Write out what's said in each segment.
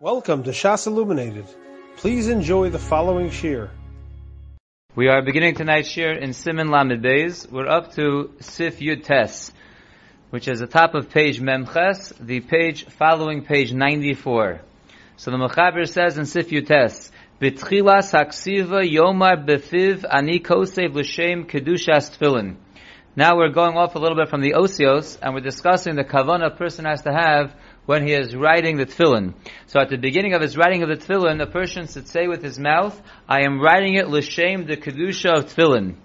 Welcome to Shas Illuminated. Please enjoy the following shir. We are beginning tonight's shir in Siman Lamed Beis. We're up to Sif Yud Tes, which is the top of page Memches, the page following page 94. So the Mechaber says in Sif Yud Tes, B'tchilas haksiva yomar befiv ani kosev l'shem kedushas tefillin. Now we're going off a little bit from the osios, and we're discussing the kavana a person has to have when he is writing the tefillin. So at the beginning of his writing of the tefillin, a person should say with his mouth, I am writing it l'shem the kedusha of tefillin.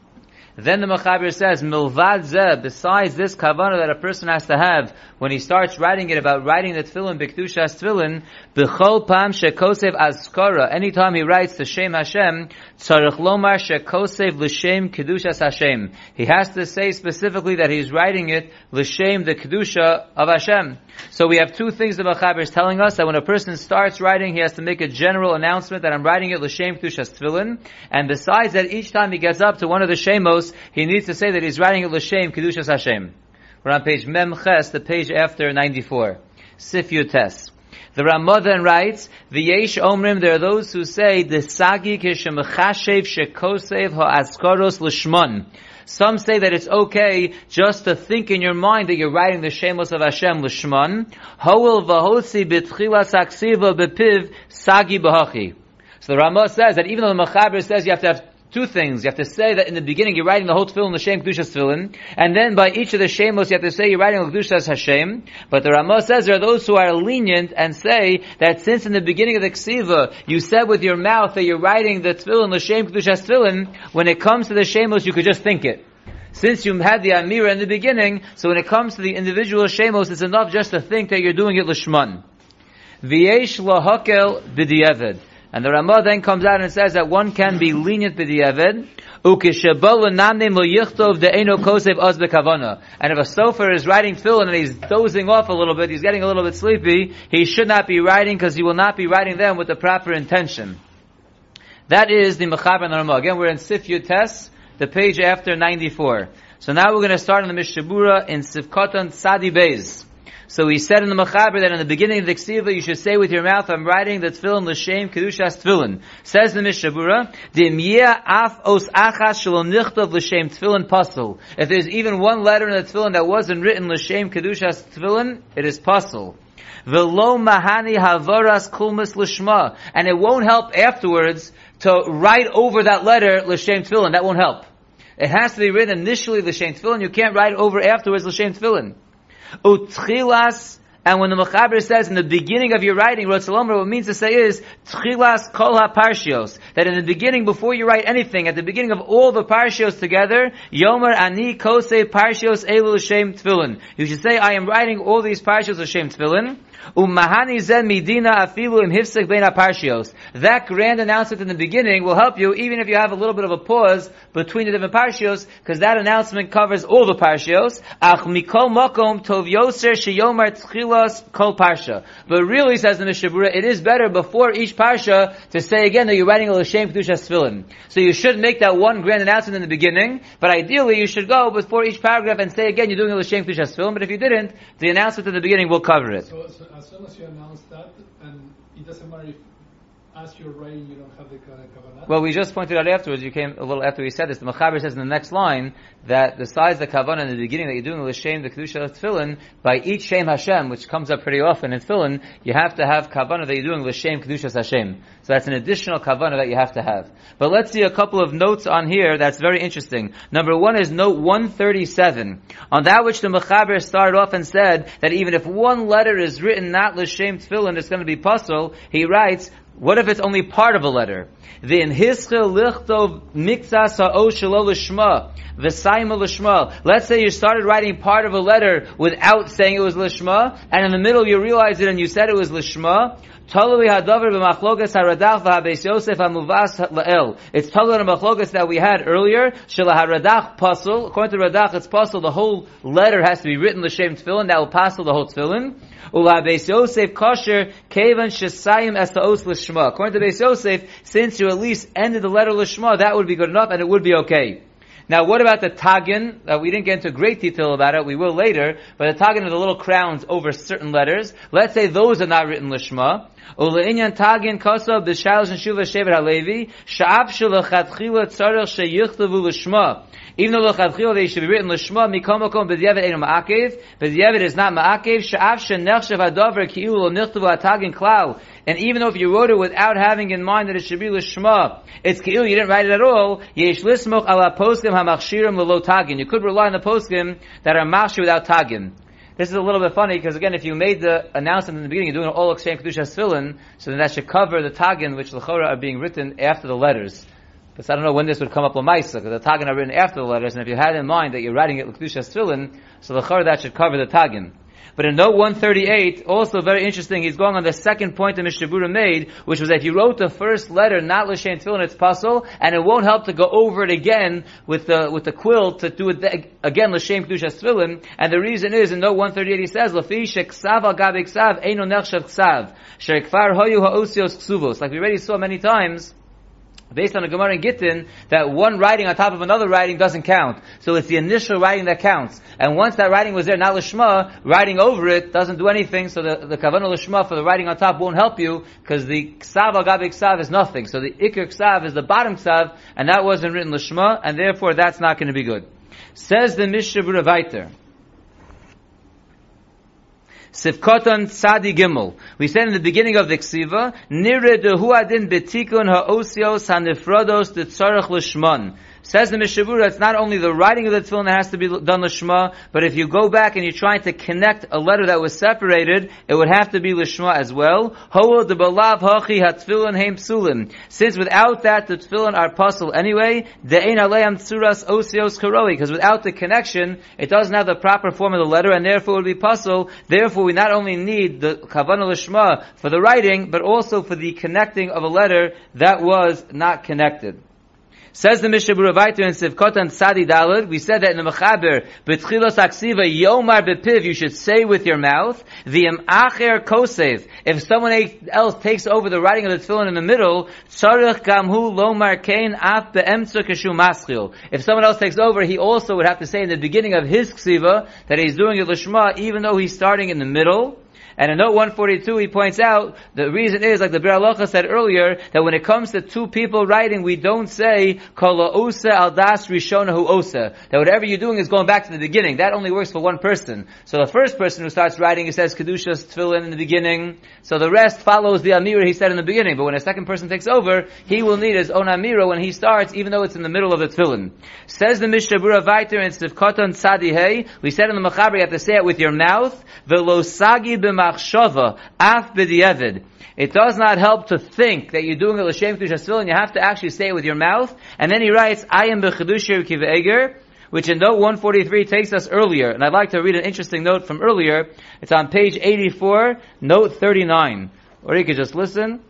Then the Mechaber says, Milvad zeh, besides this kavana that a person has to have when he starts writing it about writing the tefillin, bikdushas tefillin, b'chol pam shekosev azkara, anytime he writes the Shem Hashem, tzarech lomar shekosev l'shem kedushas Hashem. He has to say specifically that he's writing it l'shem the kedusha of Hashem. So we have two things the Mechaber is telling us, that when a person starts writing, he has to make a general announcement that I'm writing it l'shem kedushas tefillin, and besides that, each time he gets up to one of the shemos, he needs to say that he's writing it l'shem kedushas Hashem. We're on page Mem Ches, the page after 94. Sif Tes. The Ramah then writes, V'yesh omrim, there are those who say, the sagi kishemachashev shekosev ha'askaros l'shmon. Some say that it's okay just to think in your mind that you're writing the Shemos of Hashem l'shmon. Hoel v'hosi b'tchilas aksiva b'piv sagi b'hachi. So the Ramah says that even though the Mechaber says you have to have two things. You have to say that in the beginning you're writing the whole tefillin, the Shem Kedushas tefillin, and then by each of the Shemos you have to say you're writing Kedushas Hashem. But the Ramah says there are those who are lenient and say that since in the beginning of the Ksiva you said with your mouth that you're writing the tefillin, the Shem Kedushas tefillin, when it comes to the Shemos you could just think it. Since you had the Amira in the beginning, so when it comes to the individual Shemos, it's enough just to think that you're doing it Lishman. V'yesh lahakel b'di'eved. And the Ramah then comes out and says that one can be lenient with the b'di'eved, and if a sofer is writing tefillin and he's dozing off a little bit, he's getting a little bit sleepy, he should not be writing because he will not be writing them with the proper intention. That is the Mechaber and the Ramah. Again, we're in Sif Tes, the page after 94. So now we're going to start on the Mishabura in Sifkotan Sadi Beis. So he said in the Mechaber that in the beginning of the Ksiva you should say with your mouth, I'm writing the Tefillin L'Shem Kedushas Tefillin. Says the Mishabura, Dim af os achas shalom nichtov L'Shem Tefillin Pasul. If there's even one letter in the Tefillin that wasn't written L'Shem Kedushas Tefillin, it is Pasul. Velo mahani havaras kulmas lishma. And it won't help afterwards to write over that letter L'Shem Tefillin. That won't help. It has to be written initially L'Shem Tefillin. You can't write over afterwards L'Shem Tefillin. Utchilas, and when the Mechaber says in the beginning of your writing, what it means to say is, Tchilas kol ha-parshios, that in the beginning, before you write anything, at the beginning of all the parshios together, Yomer ani kose parshios elu l'shem tefillin. You should say, I am writing all these parshios l'shem tefillin, Zen midina afilu im hifsek bein. That grand announcement in the beginning will help you even if you have a little bit of a pause between the different parshios, because that announcement covers all the parshios. Ach mikol makom tov yoser sheyomar tchilas kol parsha. But really, says the Mishabura, it is better before each parsha to say again that you're writing a l'shem kedushas tefillin. So you should make that one grand announcement in the beginning, but ideally you should go before each paragraph and say again you're doing a l'shem kedushas tefillin. But if you didn't, the announcement in the beginning will cover it. So, so as soon as you announce that, and it doesn't matter if as you're writing you don't have the kavanah. Well, we just pointed out afterwards, you came a little after we said this, the Mechaber says in the next line, that besides the kavanah in the beginning that you're doing the Shem, the Kedusha of Tefillin, by each Shem Hashem, which comes up pretty often in Tefillin, you have to have kavanah that you're doing the Shem Kedusha Hashem. So that's an additional kavanah that you have to have. But let's see a couple of notes on here that's very interesting. Number one is note 137. On that which the Mechaber started off and said that even if one letter is written not L'Shem Tefillin, it's going to be pasul, he writes, what if it's only part of a letter? Then hischel lichtov mikzas ha'o shelo l'shma v'saima l'shma. Let's say you started writing part of a letter without saying it was l'shma, and in the middle you realized it and you said it was l'shma. Talui hadavar b'machlokas haradach v'habeis Yosef hamuvas la'el. It's talui and machlokas that we had earlier. Shela haradach pasul. According to Radach, it's pasul. The whole letter has to be written l'shem tefillin. That will pasul the whole tefillin. Ula beis Yosef kosher kevan shesayim as os l'shma. According to beis Yosef, since you at least ended the letter l'shma, that would be good enough and it would be okay. Now, what about the tagin? Uh, we didn't get into great detail about it. We will later. But the tagin are the little crowns over certain letters. Let's say those are not written lishma. Uleinyan tagin kosa b'shalosh and shuva shevet halevi sha'af shuva tzarech sheyichtavu lishma. Even though l'chadchil they should be written l'shma mikomakom b'diavad enu ma'akev, b'diavad is not ma'akev, sha'af she'nechshav ha'dover ki'u lo nichtavu ha'tagin klal. And even though if you wrote it without having in mind that it should be l'shma, it's ki'u, you didn't write it at all, yesh lismoch ala poskim ha'machshirim l'lo tagin. You could rely on the poskim that are machshir without tagin. This is a little bit funny because again, if you made the announcement in the beginning, you're doing all exchange kedusha tefillin, so then that should cover the tagin which l'chora are being written after the letters. But I don't know when this would come up lamaisa because the tagin are written after the letters, and if you had in mind that you're writing it l'kedusha tefillin, so l'chora that should cover the tagin. But in note 138, also very interesting, he's going on the second point that Mishabura made, which was that you wrote the first letter, not L'Shem Tefillin, it's pasul, and it won't help to go over it again with the, with the quill to do it again L'Shem Kedushas Tefillin, and the reason is, in note 138 he says, L'fi sheksav al gabi ksav, eino nechshav ksav, hoyu ha'osios ksuvos. Like we already saw many times, based on a Gemara in Gittin, that one writing on top of another writing doesn't count. So it's the initial writing that counts. And once that writing was there, not Lishma, writing over it doesn't do anything, so the, the Kavanah Lishma for the writing on top won't help you, because the Ksav al Ksav is nothing. So the Iker Ksav is the bottom Ksav, and that wasn't written Lishma, and therefore that's not going to be good. Says the Mishabura Vaiter. Sifkoton Tzadi Gimel. We said in the beginning of the Ksiva, Nire de Huadin betikun ha'osios ha'nifrodos de tzarech l'shmon. Says the Mishavura, it's not only the writing of the tefillin that has to be done lishma, but if you go back and you're trying to connect a letter that was separated, it would have to be lishma as well. Since without that the tefillin are pasul anyway, because without the connection, it doesn't have the proper form of the letter, and therefore it would be pasul. Therefore we not only need the kavanah lishma for the writing, but also for the connecting of a letter that was not connected. Says the Mishnah Buravaita in Sivkotan Sadi Dalad, we said that in the Mechaber, B'tchilos Aksiva Yomar B'piv, you should say with your mouth, the Acher Kosev, if someone else takes over the writing of the tefillin in the middle, Tzarech Gamhu Lomar Kain Af Be'emtza Keshu Maschil. If someone else takes over, he also would have to say in the beginning of his Ksiva, that he's doing it Lishma, even though he's starting in the middle, and in note 142, he points out the reason is, like the Bir Alocha said earlier, that when it comes to two people writing, we don't say Kala Osa Al Das Rishonahu Osa. That whatever you're doing is going back to the beginning. That only works for one person. So the first person who starts writing, he says Kedushas Tefillin in the beginning. So the rest follows the Amira he said in the beginning. But when a second person takes over, he will need his own Amira when he starts, even though it's in the middle of the Tefillin. Says the Mishnah Bura Vaiter in Sivkotan Tzadi Hey, we said in the Machaber, you have to say it with your mouth, Velosagi b'ma machshava, af b'di'evid. It does not help to think that you're doing a l'shem kedusha and you have to actually say it with your mouth. And then he writes, I am b'chedushir kive'eger, which in note 143 takes us earlier. And I'd like to read an interesting note from earlier. It's on page 84, note 39. Or you could just listen.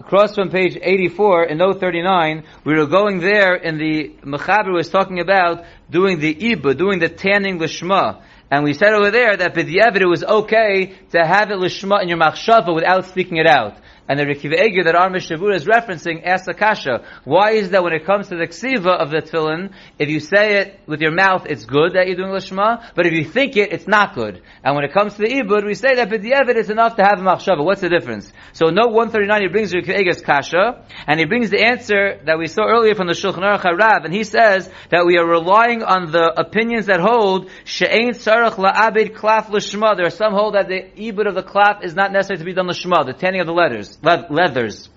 Across from page 84 in note 39, we were going there and the Mechaber was talking about doing the Iba, doing the tanning lishma. And we said over there that b'di'evet it was okay to have it lishma in your machshava without speaking it out. And the Rekiva Eger that our Mishavura is referencing asks Akasha, why is that when it comes to the ksiva of the tefillin, if you say it with your mouth, it's good that you're doing Lishma, but if you think it, it's not good. And when it comes to the Ibud, we say that B'di'evet it's enough to have a machshava. What's the difference? So note 139, he brings Rekiva Eger's Kasha, and he brings the answer that we saw earlier from the Shulchan Aruch Harav, and he says that we are relying on the opinions that hold, She'ain Sarach La'abid Klaf Lishma. There are some hold that the Ibud of the Klaf is not necessary to be done Lishma, the tanning of the letters leathers.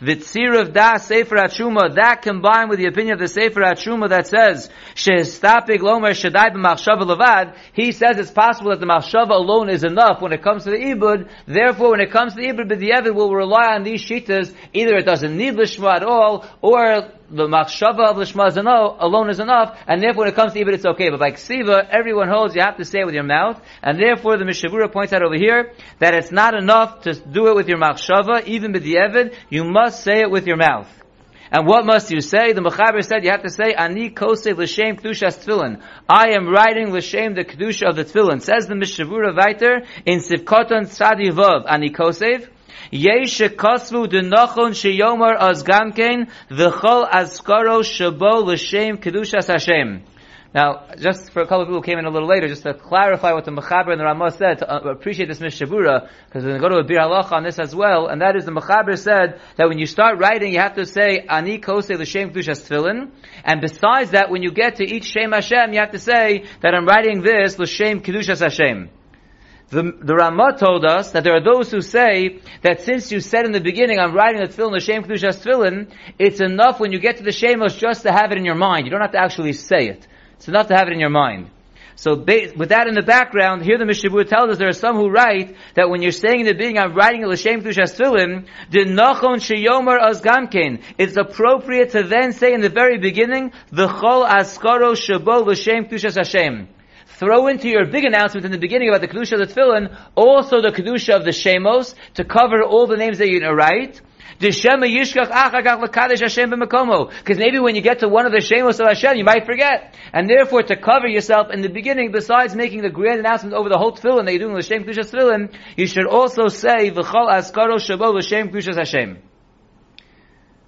The tzir of da sefer atshuma that combined with the opinion of the sefer atshuma that says shestapig lomer shadai b'machshava levad, he says it's possible that the machshava alone is enough when it comes to the ibud. Therefore, when it comes to the ibud, the b'di'evid will rely on these shitas. Either it doesn't need lishma at all, or the machshava of lishma is enough, alone is enough, and therefore when it comes to ibid it's okay. But by ksiva, everyone holds you have to say it with your mouth, and therefore the Mishavura points out over here that it's not enough to do it with your machshava, even with the evid, you must say it with your mouth. And what must you say? The Mechaber said you have to say, Ani kosei l'shem kedushas tefillin. I am writing l'shem the kedusha of the tefillin. Says the Mishavura Viter in Sivkoton Tzadi Vav, Ani kosev, Yesh kosvu denachon sheyomar az gamkein v'chol azkaro shabo l'shem kedushas Hashem. Now, just for a couple of people who came in a little later, just to clarify what the Mechaber and the Ramah said, to uh, appreciate this Mishabura, because we're going to go to a Bir Halacha on this as well, and that is the Mechaber said that when you start writing, you have to say, Ani Kose L'Shem Kedushas Tefillin, and besides that, when you get to each Shem Hashem, you have to say that I'm writing this L'Shem Kedushas Hashem. The, the Ramah told us that there are those who say that since you said in the beginning, I'm writing the tefillin, the Shem Kedushas tefillin, it's enough when you get to the Shemos just to have it in your mind. You don't have to actually say it. It's enough to have it in your mind. So ba- with that in the background, here the Mishabur tells us there are some who write that when you're saying in the beginning, I'm writing a L'Shem Kedushas tefillin, Nachon Sheyomar Az Gamkein, it's appropriate to then say in the very beginning, the Chol Askaro Shabo L'Shem Kedushas Hashem throw into your big announcement in the beginning about the Kedusha of the Tefillin, also the Kedusha of the Shemos, to cover all the names that you're going to write. Because maybe when you get to one of the Shemos of Hashem, you might forget. And therefore, to cover yourself in the beginning, besides making the grand announcement over the whole Tefillin that you're doing L'Shem Kedusha Tefillin, you should also say, V'chol Askaro Shabo L'Shem Kedusha Hashem.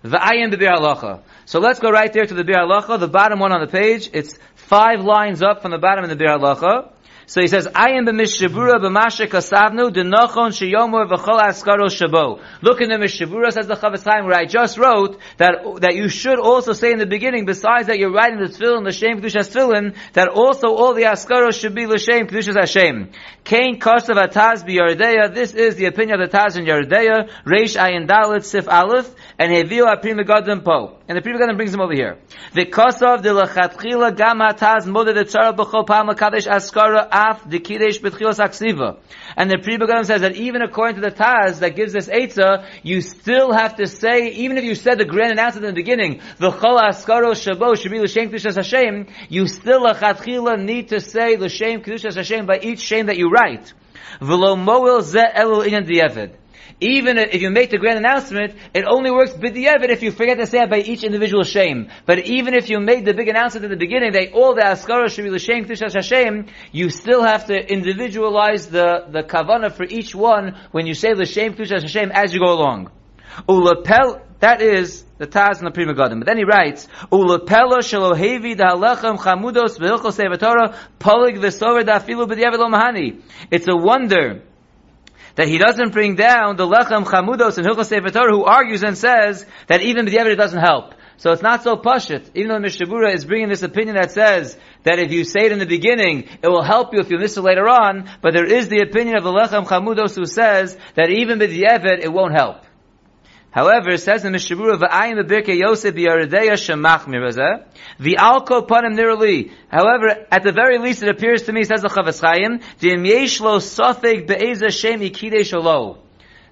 V'ayim b'bir halacha. So let's go right there to the bir halacha, the bottom one on the page. It's five lines up from the bottom in the bir halacha. So he says, I am b'mishabura b'mashe kasavnu denachon sheyomor v'chol askaro shabo. Look in the mishabura, says the Chofetz Chaim, where I just wrote that, that you should also say in the beginning, besides that you're writing the tefillin, the shem kedushas tefillin, that also all the askaro should be l'shem kedushas Hashem. Kain kasav ataz b'yardeya, this is the opinion of the Taz in Yardeya, Reish Ayin Dalit Sif Aleph, and Hevio Aprim Megadim Po. And the Pri Megadim brings him over here. The lachatchila gam ataz moda de tzara b'chol pam l'kadesh askara af de kidesh b'tchilas aksiva. And the Pri Megadim says that even according to the Taz that gives this Eitzah, you still have to say, even if you said the grand announcement in the beginning, the chol askaro shabo be l'shem kedushas Hashem, you still lachatchila need to say l'shem kedushas Hashem by each shame that you write. V'lo moel ze elul inyan di'evid. Even if you make the grand announcement, it only works b'di'evid if you forget to say it by each individual shame. But even if you made the big announcement in the beginning that all the askara should be l'shem kedushas Hashem, you still have to individualize the, the kavana for each one when you say l'shem kedushas Hashem as you go along. Ulapel, that is the Taz and the Pri Megadim. But then he writes, Ulapela shalohevi dahalechem chamudos v'hilchos sevatora polig v'sover dafilu b'di'evid lo mahani. It's a wonder that he doesn't bring down the lechem chamudos and hilchos sevatora who argues and says that even b'di'evid it doesn't help. So it's not so pashut. Even though Mishabura is bringing this opinion that says that if you say it in the beginning, it will help you if you miss it later on, but there is the opinion of the lechem chamudos who says that even b'di'evid it won't help. However, it says in the Mishabura, "V'ayim b'birkei Yosef b'yaredeya shemach mirazeh v'alko panim nirali." However, at the very least, it appears to me, says the Chofetz Chaim, "Dim yesh lo sofek be'ezah shem ikidei shalo."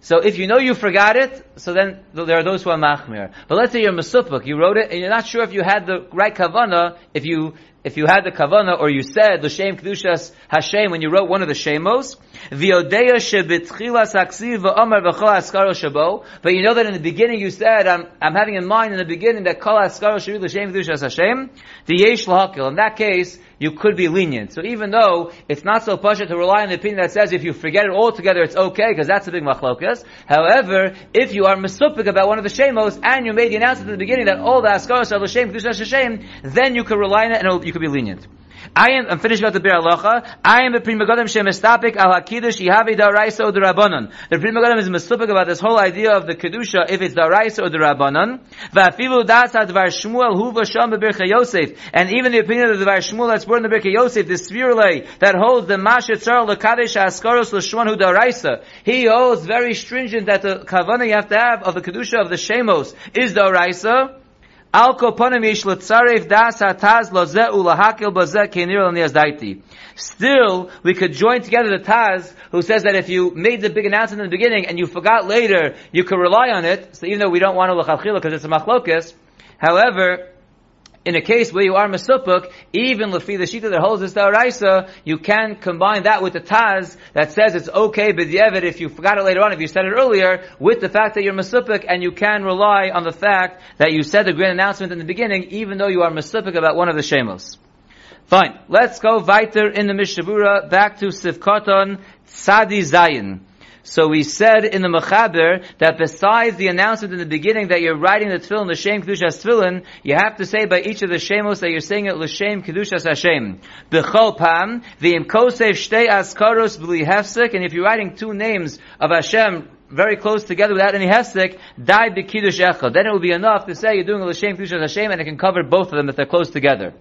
So if you know you forgot it, so then there are those who are machmir. But let's say you're masupuk, you wrote it, and you're not sure if you had the right kavana, if you if you had the kavana or you said the shem kedushas Hashem when you wrote one of the shemos, v'odeya shebitchilas haksiv v'omer v'chol shabo. But you know that in the beginning you said, I'm, I'm having in mind in the beginning that kol askaro shabi l'shem kedushas Hashem, the yesh lahakil. In that case, you could be lenient. So even though it's not so pasha to rely on the opinion that says if you forget it altogether, it's okay, because that's a big machlokas. However, if you are misupik about one of the shemos, and you made the announcement at the beginning that all the askaros are l'shem kedushas Hashem, then you could rely on it and you could be lenient. I am, I'm finishing out the Bir Halacha. I am a Pri Megadim shemestapik al hakidush yihavi daraisa or darabanan. The Pri Megadim is mistupik about this whole idea of the kedusha if it's daraisa or darabanan. Va'afilu das advar Shmuel hu v'sham bebircha Yosef. And even the opinion of the Dvar Shmuel that's brought in the Birka Yosef, the Svirle that holds the Mashet Tzar lekadesh askaros l'shwan hu daraisa. He holds very stringent that the kavana you have to have of the kedusha of the shemos is daraisa. Still, we could join together the Taz who says that if you made the big announcement in the beginning and you forgot later, you could rely on it. So even though we don't want to l'chachila because it's a machlokis, however, in a case where you are masupuk, even lefi the shita that holds this daraisa, you can combine that with the taz that says it's okay b'di'evet if you forgot it later on, if you said it earlier, with the fact that you're masupuk, and you can rely on the fact that you said the grand announcement in the beginning, even though you are masupuk about one of the shemos. Fine. Let's go weiter in the Mishabura, back to Sivkoton Tzadi Zayin. So we said in the Mechaber that besides the announcement in the beginning that you're writing the tefillin, L'Shem Kedushas Tefillin, you have to say by each of the Shemos that you're saying it L'Shem Kedushas Hashem. B'chol Pam, V'im Kosev Shtei Askaros B'li Hefsek, and if you're writing two names of Hashem very close together without any hefsek, die b'kiddush echad. Then it will be enough to say you're doing l'shem kiddush Hashem, and it can cover both of them if they're close together.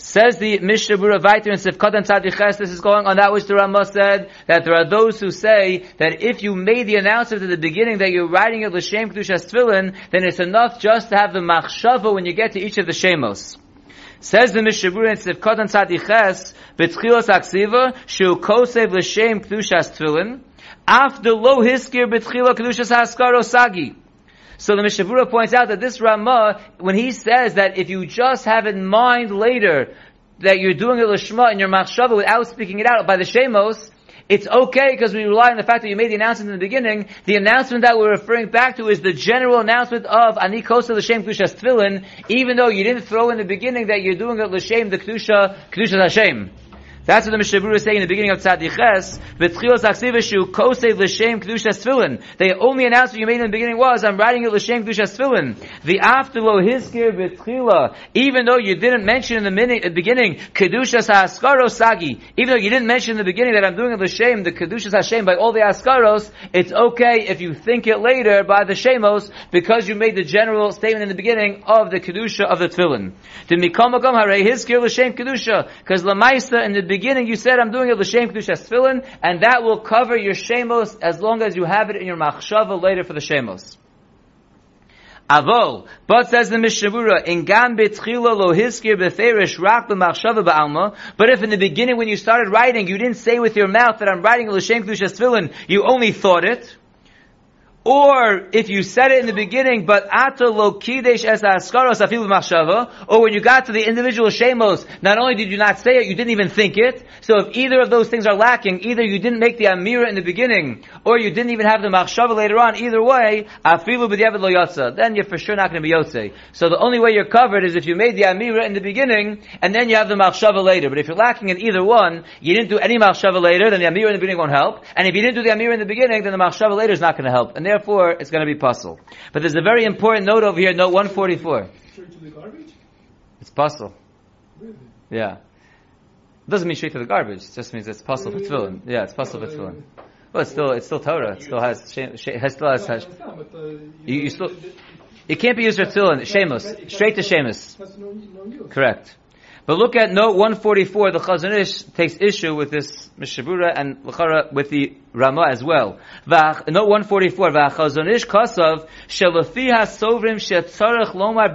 Says the Mishnah Berurah Vayter in Sifkat Tzadiches, this is going on that which the Ramah said, that there are those who say that if you made the announcement at the beginning that you're writing it L'Shem Kedushas Tefillin, then it's enough just to have the Machshava when you get to each of the Shemos. Says the Mishnah Berurah in Sifkat and Tzadiches, B'tchilos Aksiva, Shu Kosev L'Shem Kedushas Tefillin, after lo hiskir b'tchila kedushas haskaro sagi. So the Mishnah Berurah points out that this Ramah, when he says that if you just have in mind later that you're doing it lishma in your machshava without speaking it out by the shemos, it's okay because we rely on the fact that you made the announcement in the beginning. The announcement that we're referring back to is the general announcement of Ani Kosa L'Shem Kedushas Tefillin, even though you didn't throw in the beginning that you're doing it L'Shem the Kedusha, Kedusha Hashem. That's what the Mishnah Berurah is saying in the beginning of Tzadiches. V'tchilos aksivishu kosev l'shem kedushas tefillin. They only announced what you made in the beginning was, I'm writing it l'shem kedushas tefillin. The after lo hiskir v'tchila. Even though you didn't mention in the, mini, the beginning kedushas ha'askaro sagi. Even though you didn't mention in the beginning that I'm doing it l'shem, the kedushas Hashem by all the askaros, it's okay if you think it later by the shemos because you made the general statement in the beginning of the kedusha of the tefillin. The mikomakom harei hiskir l'shem kedusha. Because lamaisa in the beginning beginning you said, I'm doing it l'shem kedushas tefillin, and that will cover your shemos as long as you have it in your machshava later for the shemos. Avol, but says the Mishnah in gam betchila lo hiskir beferish rak b'machshava ba'alma, but if in the beginning when you started writing, you didn't say with your mouth that I'm writing l'shem kedushas tefillin, you only thought it, or if you said it in the beginning, but ato lo kidesh es askaros afilu or when you got to the individual shemos, not only did you not say it, you didn't even think it. So if either of those things are lacking, either you didn't make the amira in the beginning, or you didn't even have the machshava later on, either way, afilu b'diavad lo yotza, then you're for sure not going to be yotze. So the only way you're covered is if you made the amira in the beginning, and then you have the machshava later. But if you're lacking in either one, you didn't do any machshava later, then the amira in the beginning won't help. And if you didn't do the amira in the beginning, then the machshava later is not going to help. And therefore, it's going to be pasul. But there's a very important note over here, note 144. Straight to the garbage? It's pasul. Really? Yeah. It doesn't mean straight to the garbage. It just means it's pasul for tefillin. Yeah, it's pasul for tefillin. Well, it's still, it's still Torah. It still has, has still has, has uh, You- you still- it- it- it can't be used for tefillin. Shemus. Straight to Shemus. Has no, no use. Correct. But look at note 144, the Chazon Ish takes issue with this Mishabura and L'chara with the Rama as well. Note 144, V'achazon Ish kasav, shelafi lomar.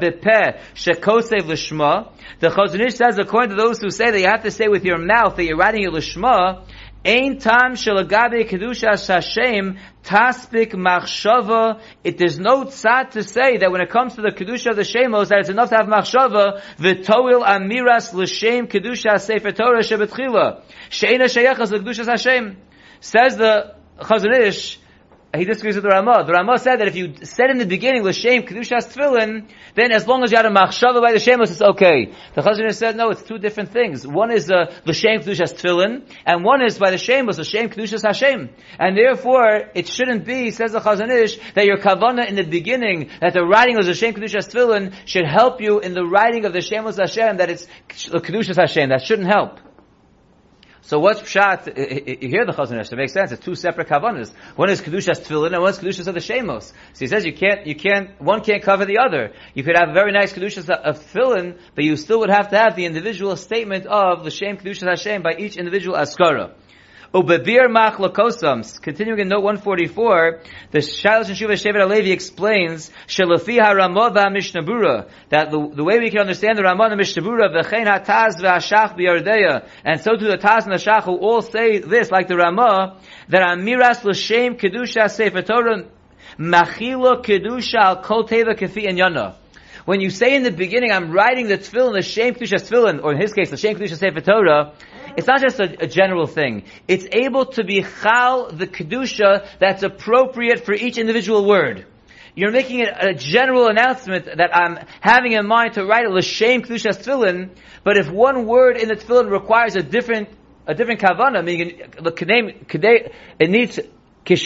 The Chazon Ish says, according to those who say that you have to say with your mouth that you're writing it l'shma, Ein tam shelagabe kedushas Hashem taspik machshava. It is no tzad to say that when it comes to the kedusha of the shemos that it's enough to have machshava. V'toil amiras l'shem kedusha sefer Torah shebetchila sheina sheyachas l'kedushas Hashem. Says the Chazon Ish, he disagrees with the Ramah. The Ramah said that if you said in the beginning l'shem kedushas tefillin, then as long as you had a machshava by the shemos, it's okay. The Chazon said no, it's two different things. One is uh, l'shem kedushas tefillin, and one is by the shemos l'shem kedushas Hashem. And therefore, it shouldn't be, says the Chazon Ish, that your kavanah in the beginning, that the writing of the l'shem kedushas tefillin should help you in the writing of the shemos Hashem, that it's kedushas Hashem. That shouldn't help. So what's pshat? You hear the Chazon. It makes sense. It's two separate kavanas. One is kedushas tefillin, and one is kedushas of the shemos. So he says you can't, you can't, one can't cover the other. You could have very nice kedushas of tefillin, but you still would have to have the individual statement of the shem kedushas Hashem by each individual askara. Ubebir machlokosams. Continuing in note 144, the Shalosh and Shuvah Shevet Alevi explains, Shalafi ha-ramah va-mishnah that the, the way we can understand the Ramah and the Mishnah Berurah, v'chein ha-taz v'ashach b'yardeya, and so do the Taz and the Shach who all say this, like the Ramah, that amiras l'shem kedusha sefer Torah, machila kedusha al kol teva kefi and yana. When you say in the beginning, I'm writing the tefillin, the shem kedusha tefillin, or in his case, the shem kedusha sefer Torah, it's not just a, a, general thing. It's able to be chal the kedusha that's appropriate for each individual word. You're making a general announcement that I'm having in mind to write a l'shem kedusha tefillin, but if one word in the tefillin requires a different a different kavana, meaning it needs a uh,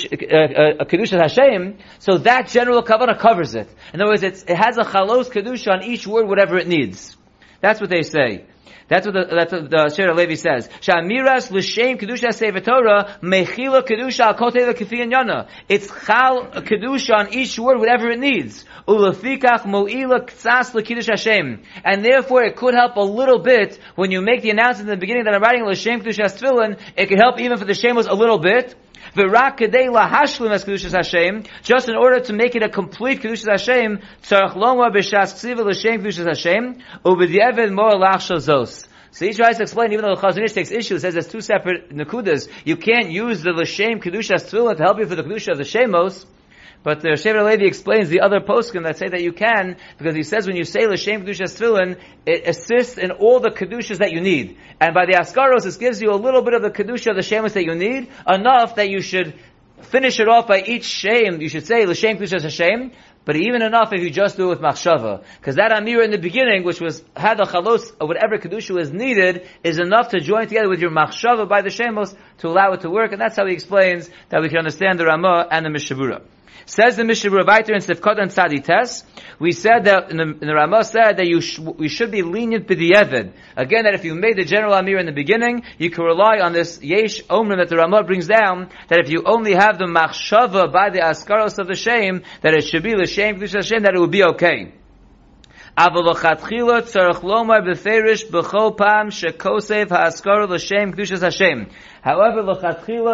uh, kedusha Hashem, so that general kavanah covers it. In other words, it has a chalos kedusha on each word, whatever it needs. That's what they say. That's what the, that's what the Shir Levi says. Shamiras l'shem kedusha sefer Torah mechila kedusha al koteva kifiyan yana. It's chal kedusha on each word, whatever it needs. Ulafikach mo'ila ktsas l'kiddush Hashem. And therefore, it could help a little bit when you make the announcement in the beginning that I'm writing l'shem kedusha tefillin. It could help even for the shemos a little bit. Hashem, just in order to make it a complete kedushas Hashem, tzarech lomar b'shas ksiva l'shem kedushas Hashem, u'b'di'eved mor lachshel zos. So he tries to explain, even though the Chazon Ish takes issue, says there's two separate nakudas. You can't use the l'shem kedushas tefillah to help you for the kedusha of the shemos, but the Shevet Levi explains the other poskim that say that you can, because he says when you say L'Shem Kedushas Tefillin, it assists in all the Kedushas that you need. And by the Askaros, it gives you a little bit of the Kedusha the Shemus that you need, enough that you should finish it off by each Shem, you should say L'Shem Kedushas Hashem, but even enough if you just do it with machshava. Because that Amir in the beginning, which was had a chalos or whatever kedusha was needed, is enough to join together with your machshava by the shemos to allow it to work. And that's how he explains that we can understand the Ramah and the Mishabura. Says the Mishnah Raviter in Sefkot and Tzadites, we said that, in the, in the Ramah said that you sh- we should be lenient with the b'di'evid. Again, that if you made the general Amir in the beginning, you can rely on this Yesh Omrim that the Ramah brings down, that if you only have the Machshava by the Askaros of the shame, that it should be the shame, that it would be okay. However, lechatchila,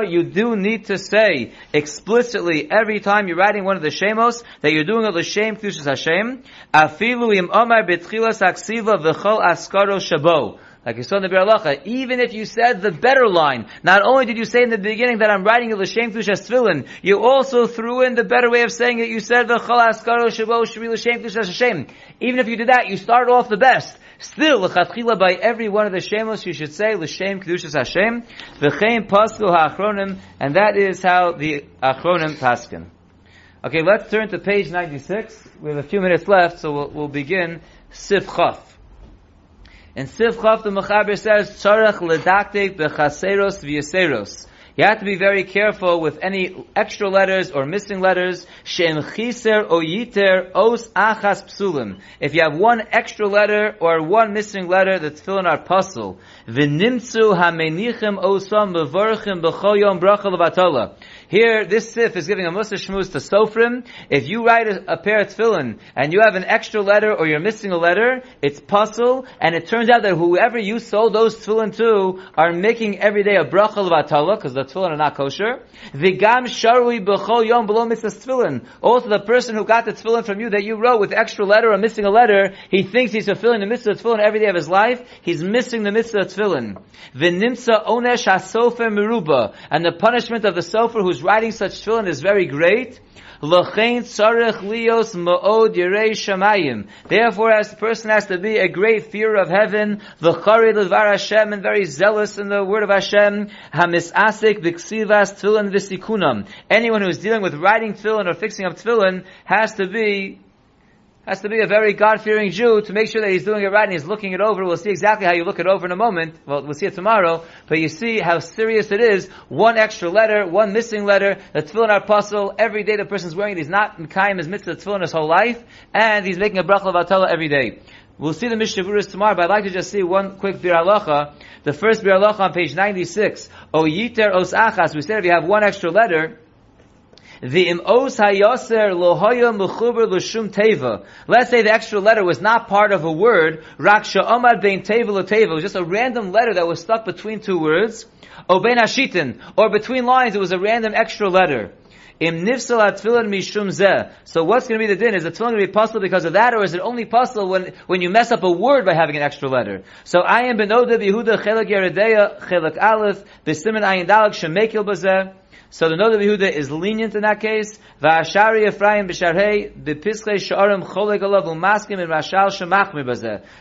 you do need to say explicitly every time you're writing one of the shemos that you're doing a l'shem kedushas Hashem. Afilu im omar betchilas aksiva v'chol askaro shabo. Like you saw in the Biur even if you said the better line, not only did you say in the beginning that I'm writing a l'shem kedushas tefillin, you also threw in the better way of saying it. You said v'chol askaro shabo shri l'shem kedushas Hashem. Even if you did that, you start off the best. Still, l'chatchila by every one of the shemos, you should say l'shem kedushas Hashem, v'chein pasku ha'achronim, and that is how the achronim paskin. Okay, let's turn to page 96. We have a few minutes left, so we'll, we'll begin Sif Chaf. In Sif the Mechaber says, tzarech ledaktik bechaseros v'yaseros. You have to be very careful with any extra letters or missing letters. Shem chiser o yiter os achas psulim. If you have one extra letter or one missing letter, the tefillin are pasul. V'nimtzu hamenichem osam bevorchim b'chol yom bracha. Here, this sif is giving a Musa Shmuz to Sofrim. If you write a, a pair of tefillin and you have an extra letter or you're missing a letter, it's puzzle, and it turns out that whoever you sold those tefillin to are making every day a bracha levatala, because the tefillin are not kosher. V'gam sharui b'chol yom below mitzvah tefillin. Also, the person who got the tefillin from you that you wrote with extra letter or missing a letter, he thinks he's fulfilling the mitzvah tefillin every day of his life. He's missing the mitzvah tefillin. V'nimsa onesh hasofer meruba. And the punishment of the sofer who's writing such tefillin is very great. Therefore, as the person has to be a great fear of heaven, Hashem, and very zealous in the word of Hashem. Anyone who is dealing with writing tefillin or fixing up tefillin has to be has to be a very God-fearing Jew to make sure that he's doing it right and he's looking it over. We'll see exactly how you look it over in a moment. Well, we'll see it tomorrow. But you see how serious it is. One extra letter, one missing letter, the tefillin pasul. Every day the person's wearing it. He's not Mekayim his mitzvah tefillin his whole life. And he's making a bracha of every day. We'll see the Mishnah tomorrow, but I'd like to just see one quick Bir Halacha. The first Bir Halacha on page 96. O Yiter Os Achas. We said if you have one extra letter, teva. Let's say the extra letter was not part of a word. Raksha omad bein teva l'teva. It was just a random letter that was stuck between two words. Hashitin. Or between lines, it was a random extra letter. Im. So what's going to be the din? Is the tefillin going to be possible because of that, or is it only possible when, when you mess up a word by having an extra letter? So I am benoda Yehuda chelak yeredeya chelak aleph b'simin ayin dalag shemekil bazeh. So the note Noda Yehuda is lenient in that case. Va'ashari Ephraim b'sharhei sha'arim cholek alav u'maskim in rashal.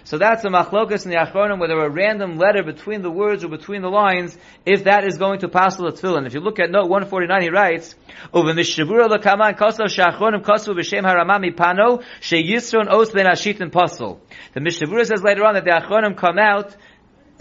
So that's a machlokas in the Achronim, whether a random letter between the words or between the lines, if that is going to pass the tefillin. If you look at note 149, he writes, Uva mishabura lakaman kosav sha'achronim kosav b'shem haramami pano she'yisron os ben ashitin posel. The Mishabura says later on that the Achronim come out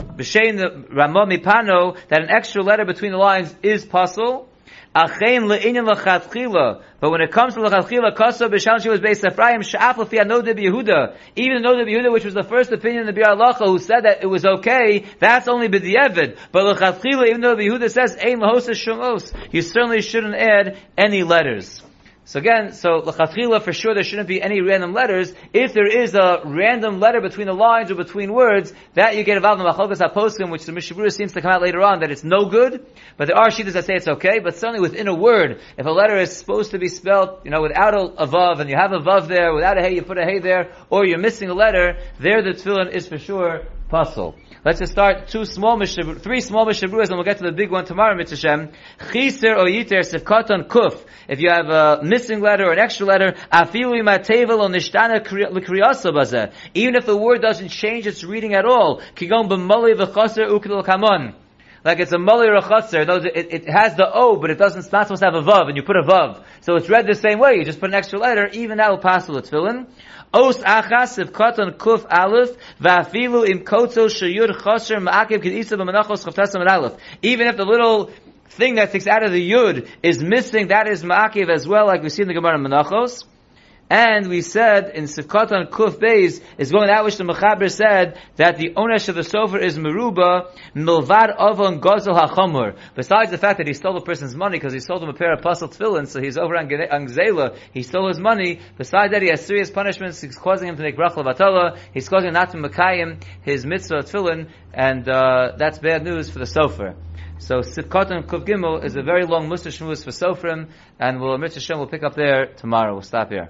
B'shein the Ramah Mipano, that an extra letter between the lines is pasul, Achein le'inyan l'chatchila. But when it comes to l'chatchila, Koso b'sham she was based Ephraim, sha'af l'fi anodeh Yehuda. Even Anodeh Yehuda, which was the first opinion of the Biur Halacha, who said that it was okay, that's only b'di'evid. But l'chatchila, even though the Yehuda says, ein l'hosa shumos, you certainly shouldn't add any letters. So again, so l'chatchila for sure there shouldn't be any random letters. If there is a random letter between the lines or between words, that you get involved in machlokes aposkim, which the Mishabura seems to come out later on that it's no good. But there are shittas that say it's okay. But certainly within a word, if a letter is supposed to be spelled, you know, without a, a vav and you have a vav there, without a hey you put a hey there, or you're missing a letter, there the tefillin is for sure pasul. Let's just start two small mishabru, three small mishabruas, and we'll get to the big one tomorrow, Mitzvah Chiser or yiter sefkaton kuf. If you have a missing letter or an extra letter, afilu imatevel or nishtana l'kriyasa Even if the word doesn't change its reading at all, kigon b'mali v'chaser ukil kamon. Like it's a mali or a chaser. It, it has the O, but it doesn't, it's not supposed to have a vav, and you put a vav. So it's read the same way. You just put an extra letter, even that will pass the tefillin. Os achas if katan kuf im kotzo ma'akev chavtasam. Even if the little thing that sticks out of the yud is missing, that is ma'akev as well, like we see in the Gemara Menachos. And we said in Sukkot Kuf Beis is going that which the Mechaber said that the ownership of the sofer is Meruba Milvad Avon Gozel HaChomor. Besides the fact that he stole the person's money because he sold him a pair of pasul tefillin, so he's over on Gzela, he stole his money. Besides that, he has serious punishments. He's causing him to make brachal vatala. He's causing him not to mekayim his mitzvah tefillin, and uh, that's bad news for the sofer. So Sivkot and Kuf Gimel is a very long Muster for Sofrim, and we'll Mitzvah will pick up there tomorrow. We'll stop here.